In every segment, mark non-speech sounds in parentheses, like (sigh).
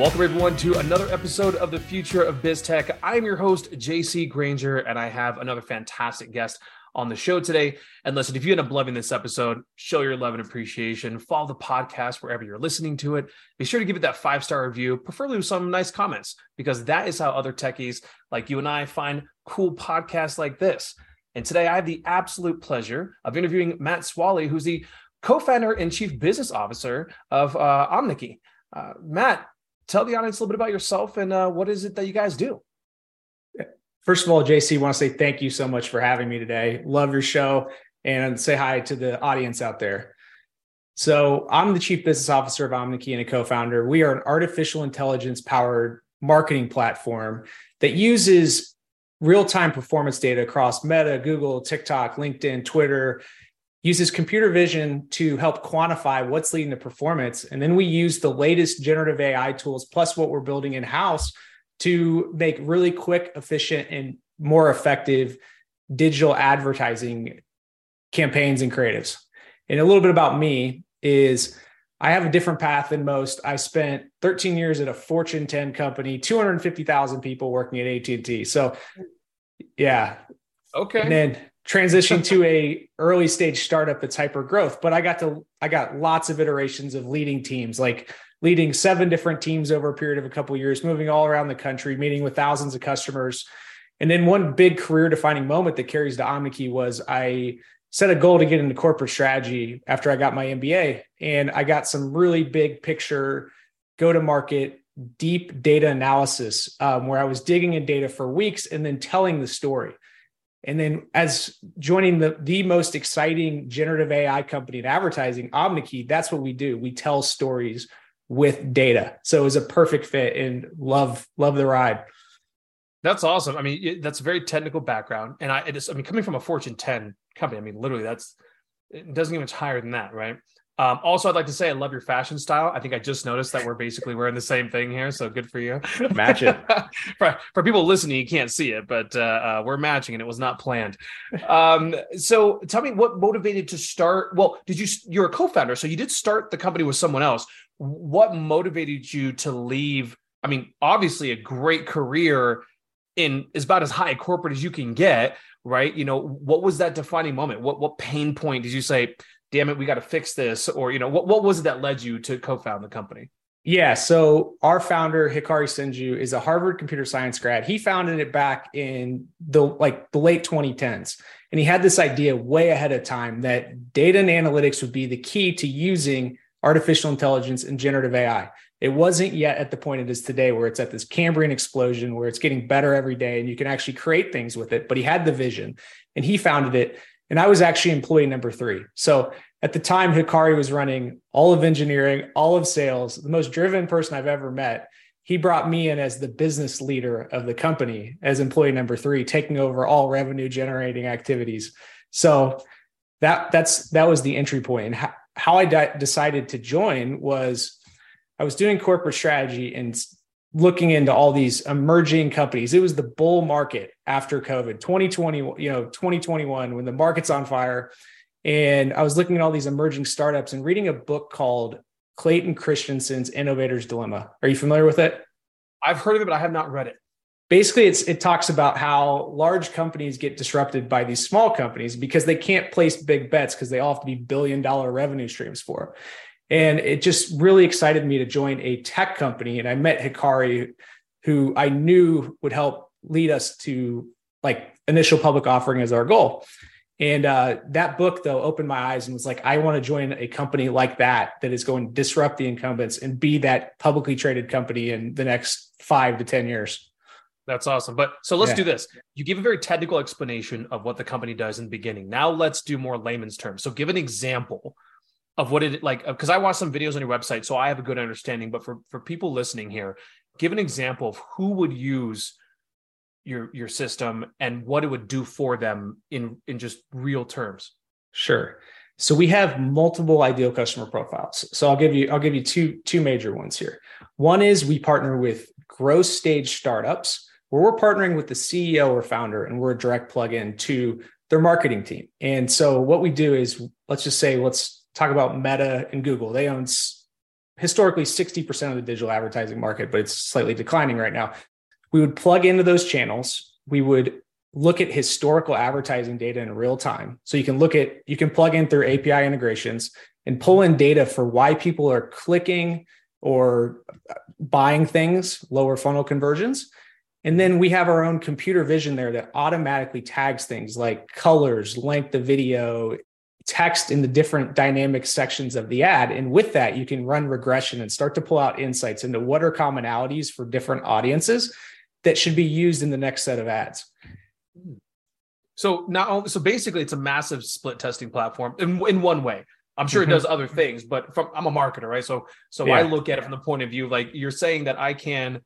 Welcome, everyone, to another episode of the Future of Biz Tech. I'm your host, JC Granger, and I have another fantastic guest on the show today. And listen, if you end up loving this episode, show your love and appreciation. Follow the podcast wherever you're listening to it. Be sure to give it that five star review, preferably with some nice comments, because that is how other techies like you and I find cool podcasts like this. And today I have the absolute pleasure of interviewing Matt Swalley, who's the co founder and chief business officer of uh, Omneky. Uh, Matt, tell the audience a little bit about yourself and uh, what is it that you guys do? First of all, JC, want to say thank you so much for having me today. Love your show and say hi to the audience out there. So, I'm the chief business officer of Omneky and a co founder. We are an artificial intelligence powered marketing platform that uses real time performance data across Meta, Google, TikTok, LinkedIn, Twitter, uses computer vision to help quantify what's leading to performance. And then we use the latest generative AI tools plus what we're building in house to make really quick, efficient, and more effective digital advertising campaigns and creatives. And a little bit about me is I have a different path than most. I spent 13 years at a Fortune 10 company, 250,000 people working at AT&T. So yeah. Okay. And then transition to (laughs) a early stage startup that's hyper growth but i got to i got lots of iterations of leading teams like leading seven different teams over a period of a couple of years moving all around the country meeting with thousands of customers. And then one big career defining moment that carries to omneky was i set a goal to get into corporate strategy after i got my mba and i got some really big picture go to market deep data analysis um, where i was digging in data for weeks and then telling the story and then as joining the, the most exciting generative AI company in advertising, Omneky, that's what we do. We tell stories with data. So it was a perfect fit and love, love the ride. That's awesome. I mean, that's a very technical background. And I, it is, I mean, coming from a Fortune 10 company, I mean, literally that's, it doesn't get much higher than that, right? Um, also, I'd like to say I love your fashion style. I think I just noticed that we're basically wearing the same thing here, so good for you. Match it. (laughs) for, for people listening, you can't see it, but uh, uh, we're matching, and it was not planned. Um, so, tell me what motivated to start. Well, did you? You're a co-founder, so you did start the company with someone else. What motivated you to leave? I mean, obviously, a great career in is about as high corporate as you can get, right? You know, what was that defining moment? What what pain point did you say? Damn it, we got to fix this? Or, you know, what, what was it that led you to co-found the company? Yeah. So our founder, Hikari Senju, is a Harvard computer science grad. He founded it back in the like the late 2010s. And he had this idea way ahead of time that data and analytics would be the key to using artificial intelligence and generative AI. It wasn't yet at the point it is today, where it's at this Cambrian explosion, where it's getting better every day and you can actually create things with it. But he had the vision and he founded it. And I was actually employee number three. So at the time, Hikari was running all of engineering, all of sales, the most driven person I've ever met. He brought me in as the business leader of the company as employee number three, taking over all revenue generating activities. So that that's that was the entry point. And how, how I di- decided to join was I was doing corporate strategy and looking into all these emerging companies. It was the bull market after COVID, 2020, you know, 2021, when the market's on fire. And I was looking at all these emerging startups and reading a book called Clayton Christensen's Innovator's Dilemma. Are you familiar with it? I've heard of it, but I have not read it. Basically, it's, it talks about how large companies get disrupted by these small companies because they can't place big bets because they all have to be billion dollar revenue streams for. And it just really excited me to join a tech company. And I met Hikari, who I knew would help lead us to like initial public offering as our goal. And uh, that book, though, opened my eyes and was like, I want to join a company like that that is going to disrupt the incumbents and be that publicly traded company in the next five to 10 years. That's awesome. But so let's yeah. do this. You give a very technical explanation of what the company does in the beginning. Now let's do more layman's terms. So give an example of what it like uh, because I watched some videos on your website, so I have a good understanding. But for for people listening here, give an example of who would use your your system and what it would do for them in in just real terms. Sure. So we have multiple ideal customer profiles. So I'll give you I'll give you two two major ones here. One is we partner with growth stage startups where we're partnering with the CEO or founder and we're a direct plug-in to their marketing team. And so what we do is let's just say let's talk about Meta and Google. They own historically 60% of the digital advertising market, but it's slightly declining right now. We would plug into those channels. We would look at historical advertising data in real time. So you can look at, you can plug in through API integrations and pull in data for why people are clicking or buying things, lower funnel conversions. And then we have our own computer vision there that automatically tags things like colors, length of video, text in the different dynamic sections of the ad. And with that, you can run regression and start to pull out insights into what are commonalities for different audiences that should be used in the next set of ads. So now, so basically, it's a massive split testing platform in, in one way. I'm sure mm-hmm. it does other things, but from I'm a marketer, right? So so yeah. I look at it from the point of view like you're saying that I can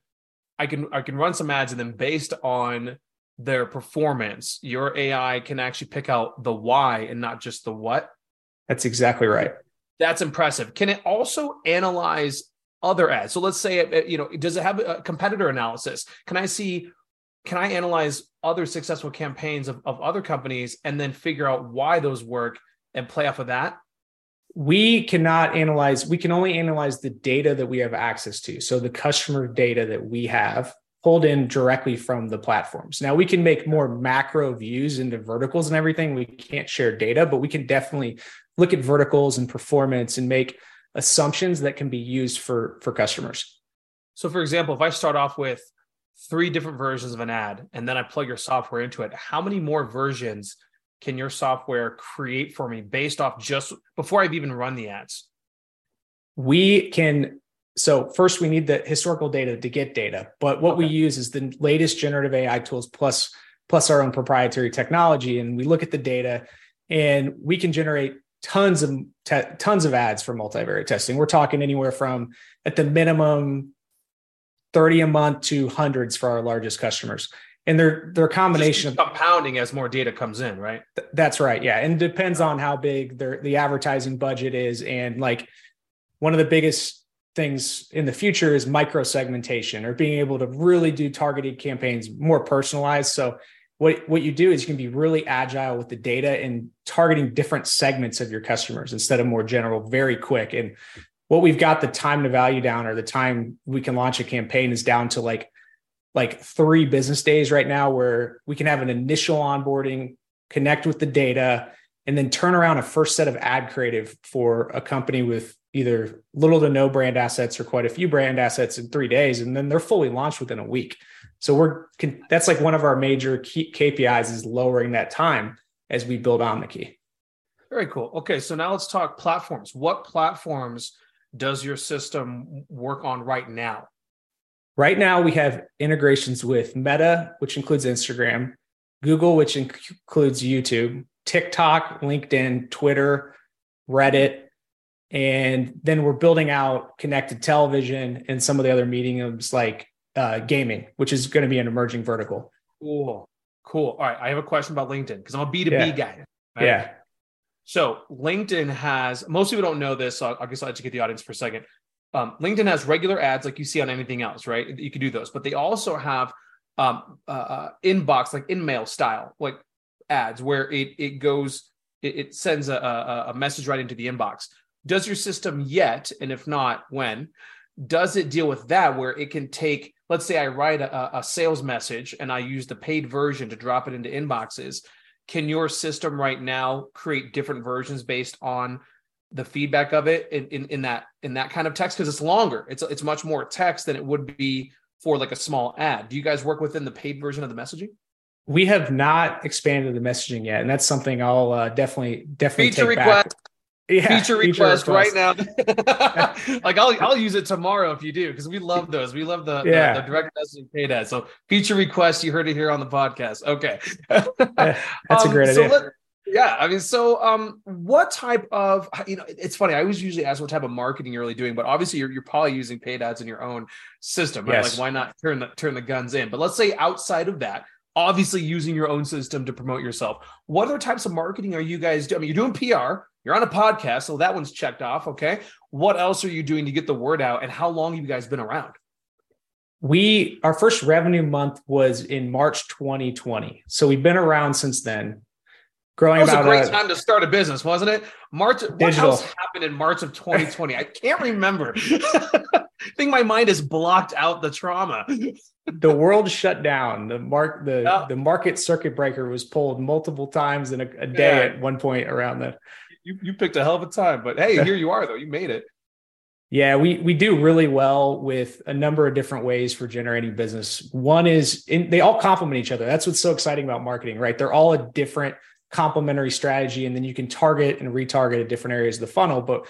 I can I can run some ads and then based on their performance, your AI can actually pick out the why and not just the what. That's exactly right. That's impressive. Can it also analyze other ads? So let's say it, you know, does it have a competitor analysis? Can I see can I analyze other successful campaigns of, of other companies and then figure out why those work and play off of that? we cannot analyze we can only analyze the data that we have access to so the customer data that we have pulled in directly from the platforms now we can make more macro views into verticals and everything we can't share data but we can definitely look at verticals and performance and make assumptions that can be used for for customers so for example if i start off with three different versions of an ad and then i plug your software into it how many more versions can your software create for me based off just before I've even run the ads? We can. So first, we need the historical data to get data, but what okay. we use is the latest generative AI tools plus plus our own proprietary technology, and we look at the data, and we can generate tons of te- tons of ads for multivariate testing. We're talking anywhere from at the minimum 30 a month to hundreds for our largest customers and they're they're a combination of compounding as more data comes in, right? Th- that's right. Yeah, and depends on how big their the advertising budget is, and like one of the biggest things in the future is micro segmentation or being able to really do targeted campaigns more personalized. So what what you do is you can be really agile with the data and targeting different segments of your customers instead of more general, very quick. And what we've got the time to value down or the time we can launch a campaign is down to like like three business days right now where we can have an initial onboarding, connect with the data, and then turn around a first set of ad creative for a company with either little to no brand assets or quite a few brand assets in three days. And then they're fully launched within a week. So we're that's like one of our major key KPIs is lowering that time as we build Omneky. Very cool. Okay, so now let's talk platforms. What platforms does your system work on right now? Right now, we have integrations with Meta, which includes Instagram, Google, which includes YouTube, TikTok, LinkedIn, Twitter, Reddit. And then we're building out connected television and some of the other mediums like uh, gaming, which is going to be an emerging vertical. Cool. Cool. All right. I have a question about LinkedIn because I'm a B2B yeah. guy. Right? Yeah. So LinkedIn has, most people don't know this. So I guess I'll educate the audience for a second um, LinkedIn has regular ads like you see on anything else, right? You can do those, but they also have um, uh, uh inbox, like in mail style, like ads where it it goes, it, it sends a, a, a message right into the inbox. Does your system yet, and if not, when? Does it deal with that where it can take, let's say I write a, a sales message and I use the paid version to drop it into inboxes. Can your system right now create different versions based on the feedback of it in, in, in that in that kind of text because it's longer. It's it's much more text than it would be for like a small ad. Do you guys work within the paid version of the messaging? We have not expanded the messaging yet, and that's something I'll uh, definitely definitely feature request. Back. Yeah, feature, request, request, right now. (laughs) like I'll I'll use it tomorrow if you do because we love those. We love the, yeah. the, the direct messaging paid ads. So feature request, you heard it here on the podcast. Okay, yeah, (laughs) that's um, a great idea. Let, yeah, I mean, so um, what type of you know? It's funny. I always usually ask what type of marketing you're really doing, but obviously you're, you're probably using paid ads in your own system, right? Yes. Like, why not turn the turn the guns in? But let's say outside of that, obviously using your own system to promote yourself. What other types of marketing are you guys doing? I mean, you're doing PR. You're on a podcast, so that one's checked off. Okay, what else are you doing to get the word out? And how long have you guys been around? We our first revenue month was in March 2020, so we've been around since then growing that was about a great uh, time to start a business, wasn't it? March. What Digital. else happened in March of 2020? I can't remember. (laughs) I think my mind has blocked out the trauma. The world shut down. The mark the Yeah. the market circuit breaker was pulled multiple times in a, a day Yeah. at one point around that. You, you picked a hell of a time, but hey, here you are though. You made it. Yeah, we we do really well with a number of different ways for generating business. One is in, they all complement each other. That's what's so exciting about marketing, right? They're all a different complementary strategy, and then you can target and retarget at different areas of the funnel. But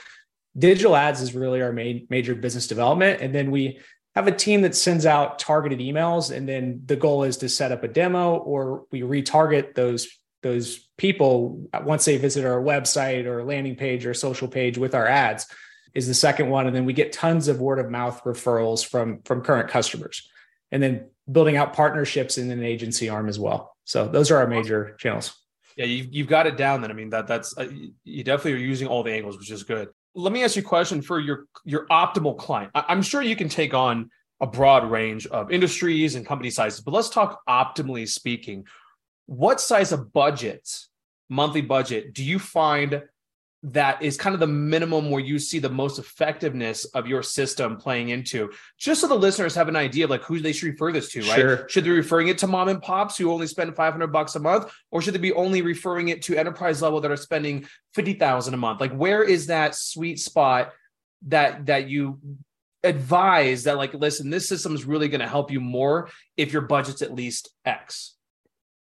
digital ads is really our main major business development, and then we have a team that sends out targeted emails, and then the goal is to set up a demo, or we retarget those those people once they visit our website or landing page or social page with our ads is the second one and then we get tons of word of mouth referrals from from current customers and then building out partnerships in an agency arm as well so those are our major channels Yeah, you've, you've got it down. Then I mean that that's uh, you- you definitely are using all the angles, which is good. Let me ask you a question for your your optimal client. I, I'm sure you can take on a broad range of industries and company sizes, but let's talk optimally speaking. What size of budget, monthly budget, do you find that is kind of the minimum where you see the most effectiveness of your system playing into? Just so the listeners have an idea of like who they should refer this to, right? Sure. Should they be referring it to mom and pops who only spend 500 bucks a month? or should they be only referring it to enterprise level that are spending 50,000 a month? Like where is that sweet spot that that you advise that like listen, this system is really going to help you more if your budget's at least X.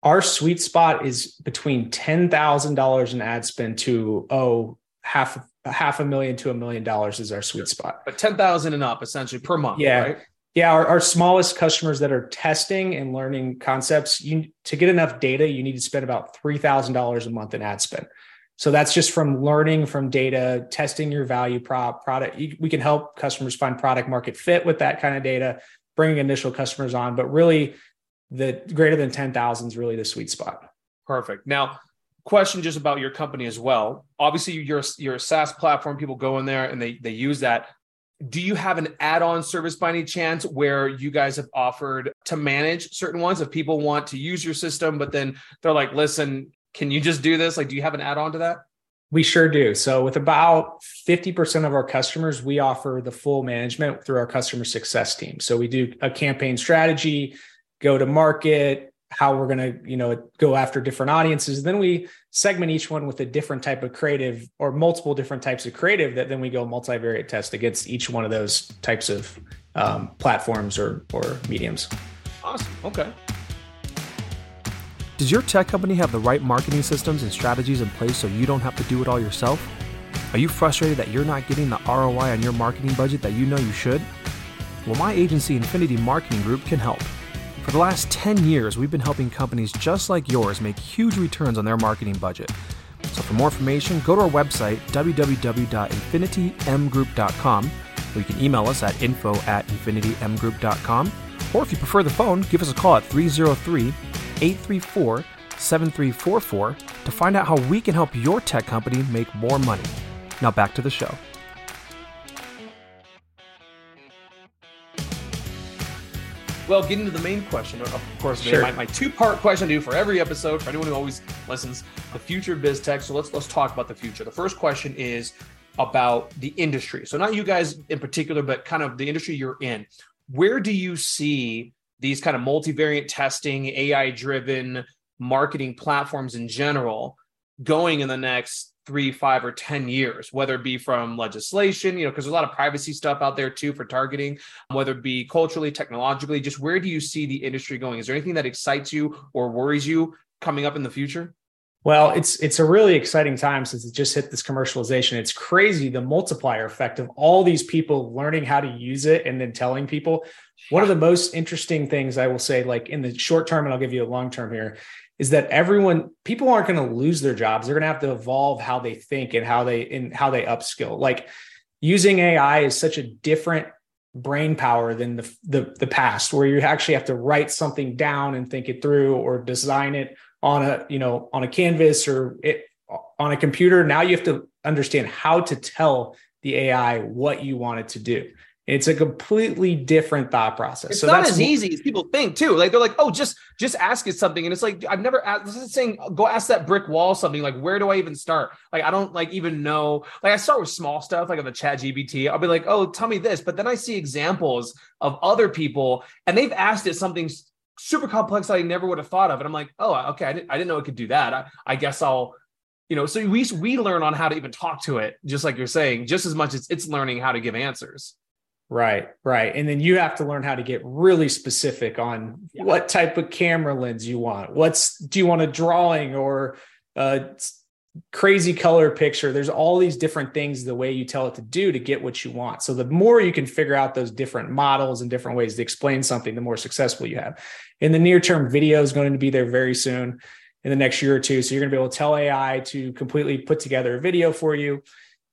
our sweet spot is between $10000 in ad spend to oh half half a million to a million dollars is our sweet spot But 10,000 and up essentially per month, Yeah. right? Yeah, our, our smallest customers that are testing and learning concepts, you to get enough data, you need to spend about three thousand dollars a month in ad spend. So that's just from learning from data, testing your value prop product. You, we can help customers find product market fit with that kind of data, bringing initial customers on. But really, the greater than ten thousand is really the sweet spot. Perfect. Now, question just about your company as well. Obviously, you're you're a SaaS platform. People go in there and they they use that. Do you have an add-on service by any chance where you guys have offered to manage certain ones if people want to use your system, but then they're like, "Listen, can you just do this?" Like, do you have an add-on to that? We sure do. So, with about 50% of our customers, we offer the full management through our customer success team. So, we do a campaign strategy, go to market, how we're going to, you know, go after different audiences. Then we segment each one with a different type of creative or multiple different types of creative that then we go multivariate test against each one of those types of um, platforms or or mediums. Awesome. Okay. Does your tech company have the right marketing systems and strategies in place so you don't have to do it all yourself? Are you frustrated that you're not getting the ROI on your marketing budget that you know you should? Well, my agency, Infinity Marketing Group, can help. For the last 10 years, we've been helping companies just like yours make huge returns on their marketing budget. So for more information, go to our website, www.infinitymgroup.com, or you can email us at info at infinitymgroup.com. Or if you prefer the phone, give us a call at 303 834 7344 to find out how we can help your tech company make more money. Now back to the show. Well, getting to the main question, of course, Sure. my, my two-part question to do for every episode for anyone who always listens, the future of biz tech. So let's let's talk about the future. The first question is about the industry. So not you guys in particular, but kind of the industry you're in. Where do you see these kind of multivariate testing, AI-driven marketing platforms in general going in the next three, five, or 10 years, whether it be from legislation, you know, because there's a lot of privacy stuff out there too for targeting, whether it be culturally, technologically, just where do you see the industry going? Is there anything that excites you or worries you coming up in the future? Well, it's it's a really exciting time since it just hit this commercialization. It's crazy the multiplier effect of all these people learning how to use it and then telling people. One of the most interesting things I will say, like in the short term, and I'll give you a long term here, is that everyone people aren't going to lose their jobs. They're going to have to evolve how they think and how they and how they upskill. Like using AI is such a different brain power than the, the the past, where you actually have to write something down and think it through or design it on a you know on a canvas or it on a computer now you have to understand how to tell the ai what you want it to do It's a completely different thought process. It's so not as easy as people think, too. Like they're like, oh, just just ask it something, and it's like I've never asked. This is saying go ask that brick wall something. Like where do I even start? Like I don't like even know. Like I start with small stuff, like on the Chat GPT. I'll be like, oh, tell me this, but then I see examples of other people, and they've asked it something super complex that I never would have thought of, and I'm like, oh, okay, I didn't, I didn't know it could do that. I, I guess I'll you know so we we learn on how to even talk to it just like you're saying just as much as it's learning how to give answers Right, right. And then you have to learn how to get really specific on yeah. what type of camera lens you want. What's do you want a drawing or a crazy color picture? There's all these different things the way you tell it to do to get what you want. So the more you can figure out those different models and different ways to explain something, the more successful you have. In the near term, video is going to be there very soon in the next year or two. So you're going to be able to tell AI to completely put together a video for you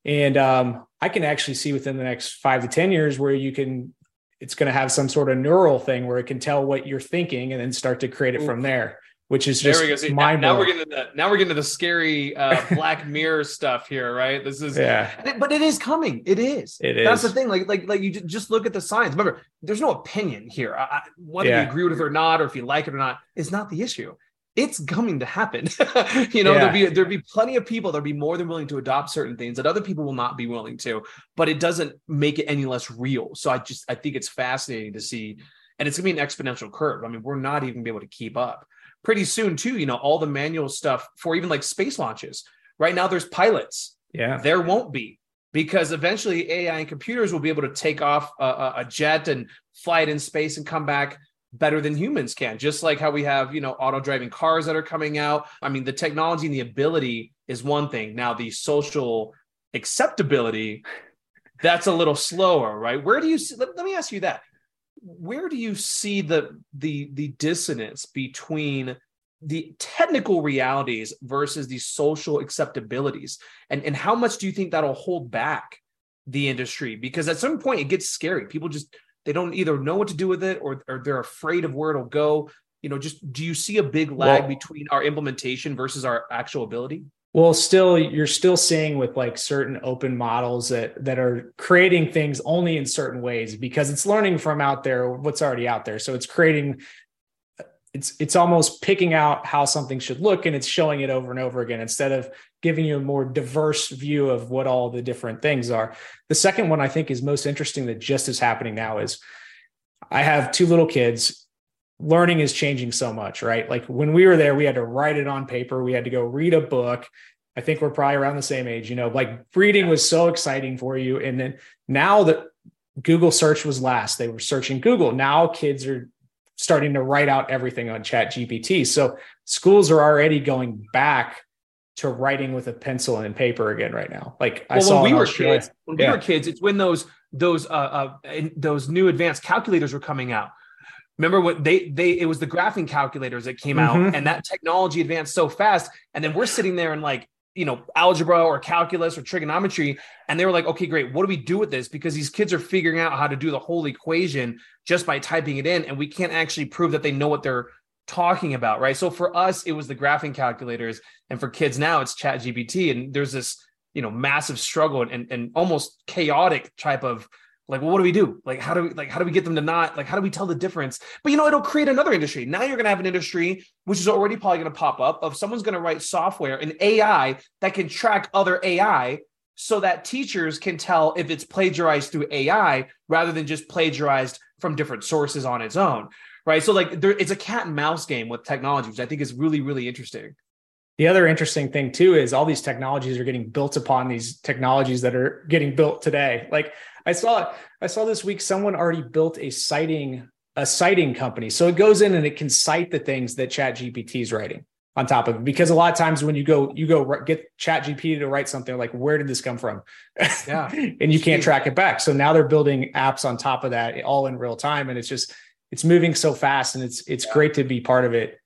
and um, I can actually see within the next five to 10 years where you can, it's going to have some sort of neural thing where it can tell what you're thinking and then start to create it from there, which is just there we go. See, now, now, we're getting to the, now we're getting to the scary uh, (laughs) Black Mirror stuff here, right? This is, yeah, but it is coming. It is. It is. That's the thing. Like, like, like you just look at the science. Remember, there's no opinion here. I, whether yeah. you agree with it or not, or if you like it or not, is not the issue it's coming to happen. (laughs) you know, yeah. there'll be there'll be plenty of people that'll be more than willing to adopt certain things that other people will not be willing to, but it doesn't make it any less real. So I just I think it's fascinating to see, and it's gonna be an exponential curve. I mean, we're not even be able to keep up. Pretty soon, too, you know, all the manual stuff for even like space launches. Right now, there's pilots. Yeah. There won't be because eventually AI and computers will be able to take off a, a jet and fly it in space and come back better than humans can just like how we have you know auto driving cars that are coming out. I mean the technology and the ability is one thing. Now the social acceptability (laughs) that's a little slower right? Where do you see let, let me ask you that. Where do you see the the the dissonance between the technical realities versus the social acceptabilities? And and how much do you think that'll hold back the industry? Because at some point it gets scary. People just they don't either know what to do with it or, or they're afraid of where it'll go. You know just do you see a big lag well, between our implementation versus our actual ability? Well still you're still seeing with like certain open models that that are creating things only in certain ways because it's learning from out there what's already out there. So it's creating it's it's almost picking out how something should look and it's showing it over and over again instead of giving you a more diverse view of what all the different things are. The second one I think is most interesting that just is happening now is I have two little kids. Learning is changing so much, right? Like when we were there, we had to write it on paper, we had to go read a book. I think we're probably around the same age, you know, like reading was so exciting for you. And then now that Google search was last, they were searching Google. Now kids are starting to write out everything on chat gpt so schools are already going back to writing with a pencil and paper again right now like well, i saw when we were kids when yeah. we were kids it's when those those uh, uh those new advanced calculators were coming out remember what they they it was the graphing calculators that came mm-hmm. out and that technology advanced so fast and then we're sitting there and like you know algebra or calculus or trigonometry and they were like okay great. What do we do with this? Because these kids are figuring out how to do the whole equation just by typing it in and we can't actually prove that they know what they're talking about right? So for us it was the graphing calculators and for kids now it's chat gpt and there's this you know massive struggle and, and almost chaotic type of like well, what do we do? Like how do we like how do we get them to not like how do we tell the difference? But you know it'll create another industry. Now you're going to have an industry which is already probably going to pop up of someone's going to write software an ai that can track other ai so that teachers can tell if it's plagiarized through ai rather than just plagiarized from different sources on its own right? So like there, it's a cat and mouse game with technology which i think is really really interesting. The other interesting thing too is all these technologies are getting built upon these technologies that are getting built today. Like I saw, I saw this week someone already built a citing a citing company, so it goes in and it can cite the things that Chat GPT is writing on top of it. Because a lot of times when you go you go get Chat GPT to write something like where did this come from, yeah, (laughs) and you can't track it back. So now they're building apps on top of that, all in real time, and it's just it's moving so fast, and it's it's yeah. great to be part of it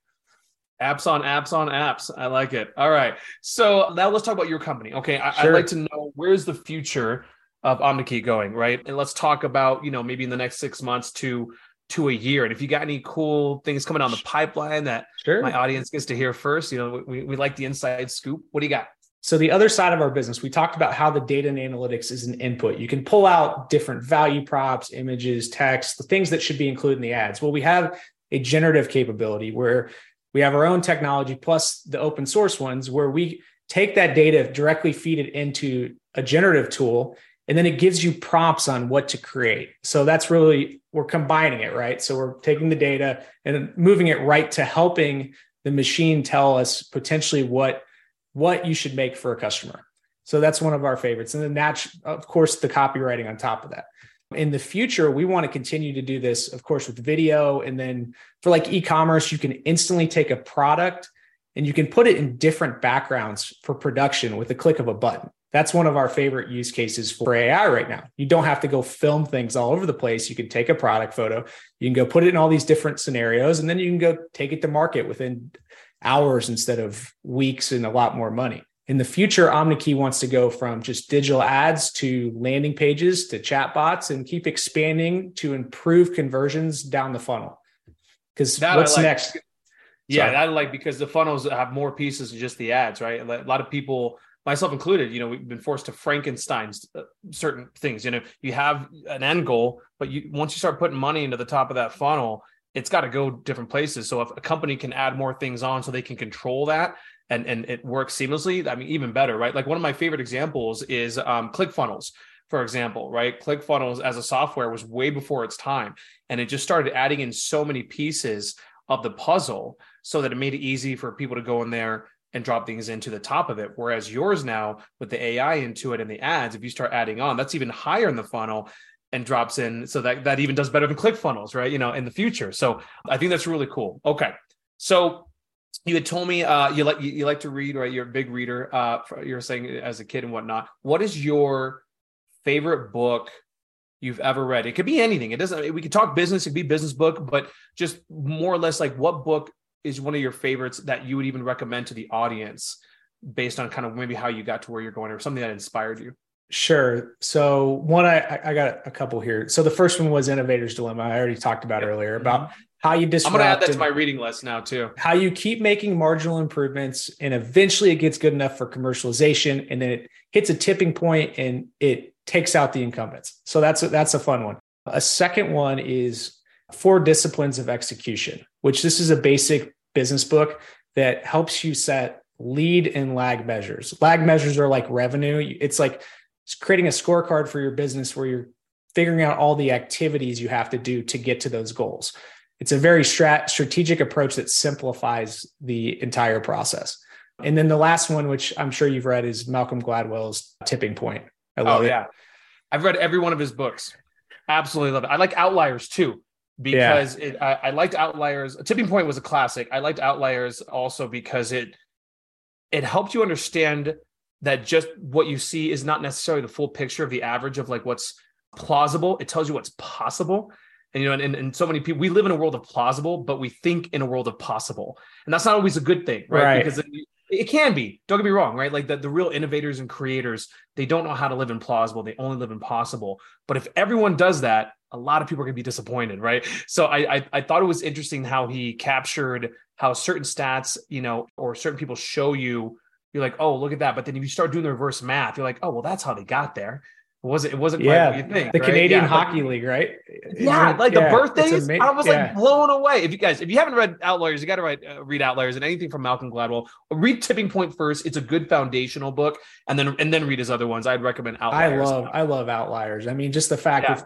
Apps on apps on apps. I like it. All right. So now let's talk about your company. Okay. I, would like to know where's the future of Omneky going, right? And let's talk about, you know, maybe in the next six months to to a year. And if you got any cool things coming down the pipeline that sure. my audience gets to hear first, you know, we, we like the inside scoop. What do you got? So the other side of our business, we talked about how the data and analytics is an input. You can pull out different value props, images, text, the things that should be included in the ads. Well, we have a generative capability where we have our own technology plus the open source ones where we take that data, directly feed it into a generative tool, and then it gives you prompts on what to create. So that's really, we're combining it, right? So we're taking the data and moving it right to helping the machine tell us potentially what what you should make for a customer. So that's one of our favorites. And then that's, of course, the copywriting on top of that. In the future, we want to continue to do this, of course, with video. And then for like e commerce, you can instantly take a product and you can put it in different backgrounds for production with the click of a button. That's one of our favorite use cases for AI right now. You don't have to go film things all over the place. You can take a product photo, you can go put it in all these different scenarios, and then you can go take it to market within hours instead of weeks and a lot more money. In the future, Omneky wants to go from just digital ads to landing pages to chatbots and keep expanding to improve conversions down the funnel. Because what's like. next? Yeah, Sorry. that I like because the funnels have more pieces than just the ads, right? A lot of people, myself included, you know, we've been forced to Frankenstein uh, certain things. You know, you have an end goal, but you once you start putting money into the top of that funnel, it's got to go different places. So if a company can add more things on so they can control that and and it works seamlessly, I mean, even better, right? Like one of my favorite examples is um, ClickFunnels, for example, right? ClickFunnels as a software was way before its time, and it just started adding in so many pieces of the puzzle so that it made it easy for people to go in there and drop things into the top of it. Whereas yours now with the AI into it and the ads, if you start adding on, that's even higher in the funnel and drops in so that that even does better than ClickFunnels, right? You know, in the future. So I think that's really cool. Okay. So you had told me uh, you like you, you, like to read, right? You're a big reader. Uh, you're saying as a kid and whatnot. What is your favorite book you've ever read? It could be anything. It doesn't. We could talk business. It could be business book, but just more or less like what book is one of your favorites that you would even recommend to the audience based on kind of maybe how you got to where you're going or something that inspired you. Sure. So one, I, I got a couple here. So the first one was Innovator's Dilemma. I already talked about yep. earlier about mm-hmm. how you disrupt. I'm going to add that to my reading list now too. How you keep making marginal improvements, and eventually it gets good enough for commercialization, and then it hits a tipping point and it takes out the incumbents. So that's a, that's a fun one. A second one is Four Disciplines of Execution, which this is a basic business book that helps you set lead and lag measures. Lag measures are like revenue. It's like creating a scorecard for your business where you're figuring out all the activities you have to do to get to those goals. It's a very strat- strategic approach that simplifies the entire process. And then the last one, which I'm sure you've read, is Malcolm Gladwell's Tipping Point. I love oh, yeah. It. I've read every one of his books. Absolutely love it. I like Outliers too because yeah. it, I, I liked Outliers. Tipping Point was a classic. I liked Outliers also because it it helped you understand that just what you see is not necessarily the full picture of the average of like what's plausible. It tells you what's possible. And you know, and, and so many people we live in a world of plausible, but we think in a world of possible. And that's not always a good thing, right? right. Because it, it can be. Don't get me wrong, right? Like the, the real innovators and creators, they don't know how to live in plausible. They only live in possible. But if everyone does that, a lot of people are going to be disappointed, right? So I, I I thought it was interesting how he captured how certain stats, you know, or certain people show you you're like, oh, look at that. But then if you start doing the reverse math, you're like, oh, well, that's how they got there. It wasn't it wasn't yeah, what you think. The right? Canadian yeah, Hockey League, right? Yeah, like the birthdays. Ama- I was like blown away. If you guys, if you haven't read Outliers, you got to write uh, read Outliers and anything from Malcolm Gladwell. Read Tipping Point first. It's a good foundational book, and then and then read his other ones. I'd recommend Outliers. I love I love Outliers. I mean, just the fact of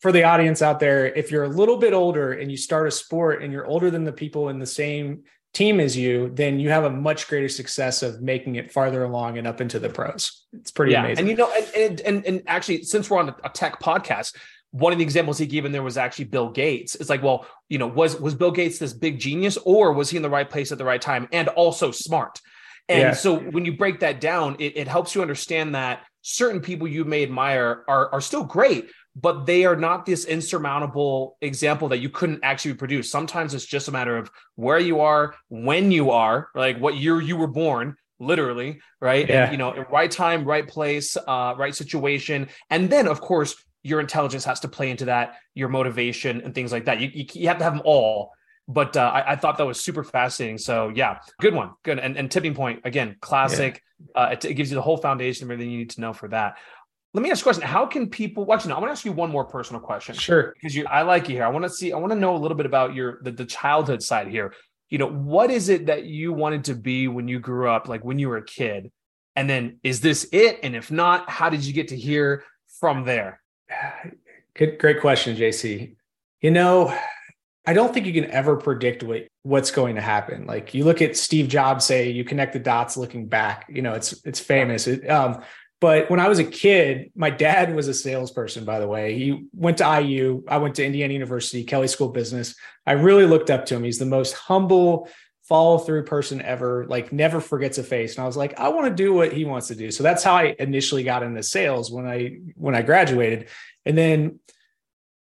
for the audience out there, if you're a little bit older and you start a sport and you're older than the people in the same team as you, then you have a much greater success of making it farther along and up into the pros. It's pretty yeah. amazing. And you know, and and and actually, since we're on a tech podcast, one of the examples he gave in there was actually Bill Gates. It's like, well, you know, was was Bill Gates this big genius, or was he in the right place at the right time and also smart? And yeah. so when you break that down, it, it helps you understand that certain people you may admire are are still great, but they are not this insurmountable example that you couldn't actually produce. Sometimes it's just a matter of where you are, when you are, like what year you were born, literally, right? Yeah. And, you know, right time, right place, uh, right situation. And then, of course, your intelligence has to play into that, your motivation and things like that. You, you, you have to have them all. But uh, I, I, thought that was super fascinating. So yeah, good one, good. And, and tipping point again, classic. Yeah. Uh, it, it, gives you the whole foundation of everything you need to know for that. Let me ask a question. How can people? Well, actually, no, I want to ask you one more personal question. Sure. Because you, I like you here. I want to see. I want to know a little bit about your the, the childhood side here. You know, what is it that you wanted to be when you grew up, like when you were a kid? And then, is this it? And if not, how did you get to here from there? (sighs) Good, great question, JC. You know, I don't think you can ever predict what what's going to happen. Like you look at Steve Jobs say, you connect the dots looking back. You know, it's it's famous. It, um, but when I was a kid, my dad was a salesperson. By the way, he went to IU. I went to Indiana University, Kelley School Business. I really looked up to him. He's the most humble, follow through person ever. Like never forgets a face. And I was like, I want to do what he wants to do. So that's how I initially got into sales when I when I graduated. And then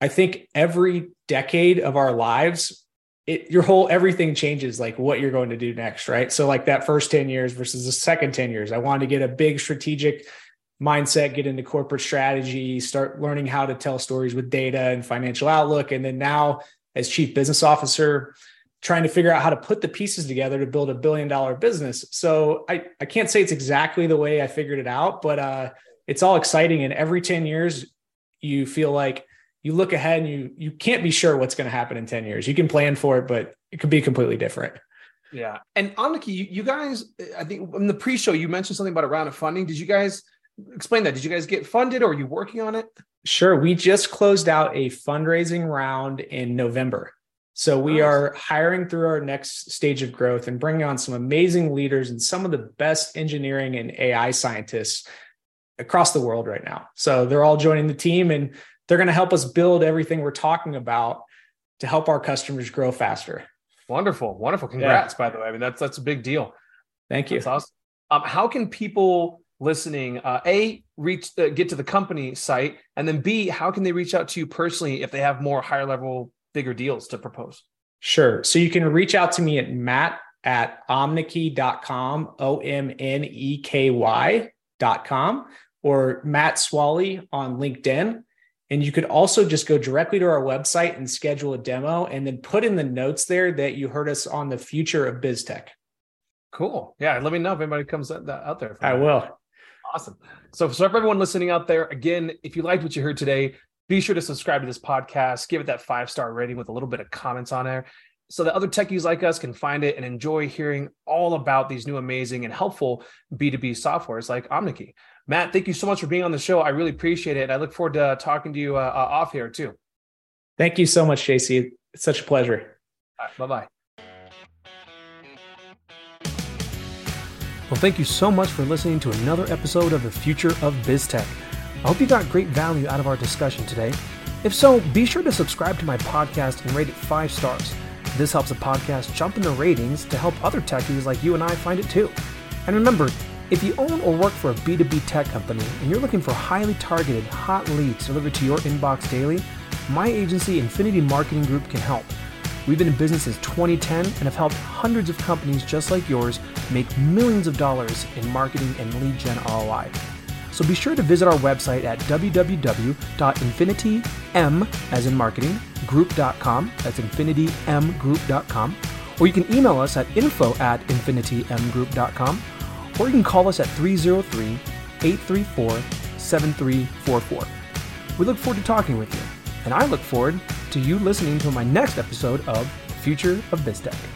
I think every decade of our lives, it your whole everything changes like what you're going to do next, right? So like that first 10 years versus the second 10 years. I wanted to get a big strategic mindset, get into corporate strategy, start learning how to tell stories with data and financial outlook. And then now as chief business officer, trying to figure out how to put the pieces together to build a billion dollar business. So I, I can't say it's exactly the way I figured it out, but uh, it's all exciting. And every 10 years, you feel like you look ahead and you you can't be sure what's going to happen in 10 years. You can plan for it, but it could be completely different. Yeah. And Omneky, you, you guys, I think in the pre-show, you mentioned something about a round of funding. Did you guys explain that? Did you guys get funded or are you working on it? Sure. We just closed out a fundraising round in November. So we nice. are hiring through our next stage of growth and bringing on some amazing leaders and some of the best engineering and AI scientists across the world right now. So they're all joining the team and they're going to help us build everything we're talking about to help our customers grow faster. Wonderful, wonderful. Congrats, yeah. by the way. I mean, that's that's a big deal. Thank you. That's awesome. Um, how can people listening uh, a reach uh, get to the company site, and then b how can they reach out to you personally if they have more higher level, bigger deals to propose? Sure. So you can reach out to me at matt at omneky.com, O M N E K Y.com, or Matt Swalley on LinkedIn. And you could also just go directly to our website and schedule a demo and then put in the notes there that you heard us on the future of BizTech. Cool. Yeah. Let me know if anybody comes out there. I will. Awesome. So, for everyone listening out there, again, if you liked what you heard today, be sure to subscribe to this podcast, give it that five star rating with a little bit of comments on there so that other techies like us can find it and enjoy hearing all about these new amazing and helpful B2B softwares like Omneky. Matt, thank you so much for being on the show. I really appreciate it. I look forward to uh, talking to you uh, uh, off here too. Thank you so much, JC. It's such a pleasure. Right, bye bye. Well, thank you so much for listening to another episode of the Future of BizTech. I hope you got great value out of our discussion today. If so, be sure to subscribe to my podcast and rate it five stars. This helps the podcast jump in the ratings to help other techies like you and I find it too. And remember, if you own or work for a B2B tech company and you're looking for highly targeted, hot leads delivered to your inbox daily, my agency, Infinity Marketing Group, can help. We've been in business since 2010 and have helped hundreds of companies just like yours make millions of dollars in marketing and lead gen ROI. So be sure to visit our website at www.infinitym, as in marketing, group.com. That's infinitymgroup.com. Or you can email us at info at infinitymgroup.com or you can call us at 303 834 7344. We look forward to talking with you, and I look forward to you listening to my next episode of Future of BizTech.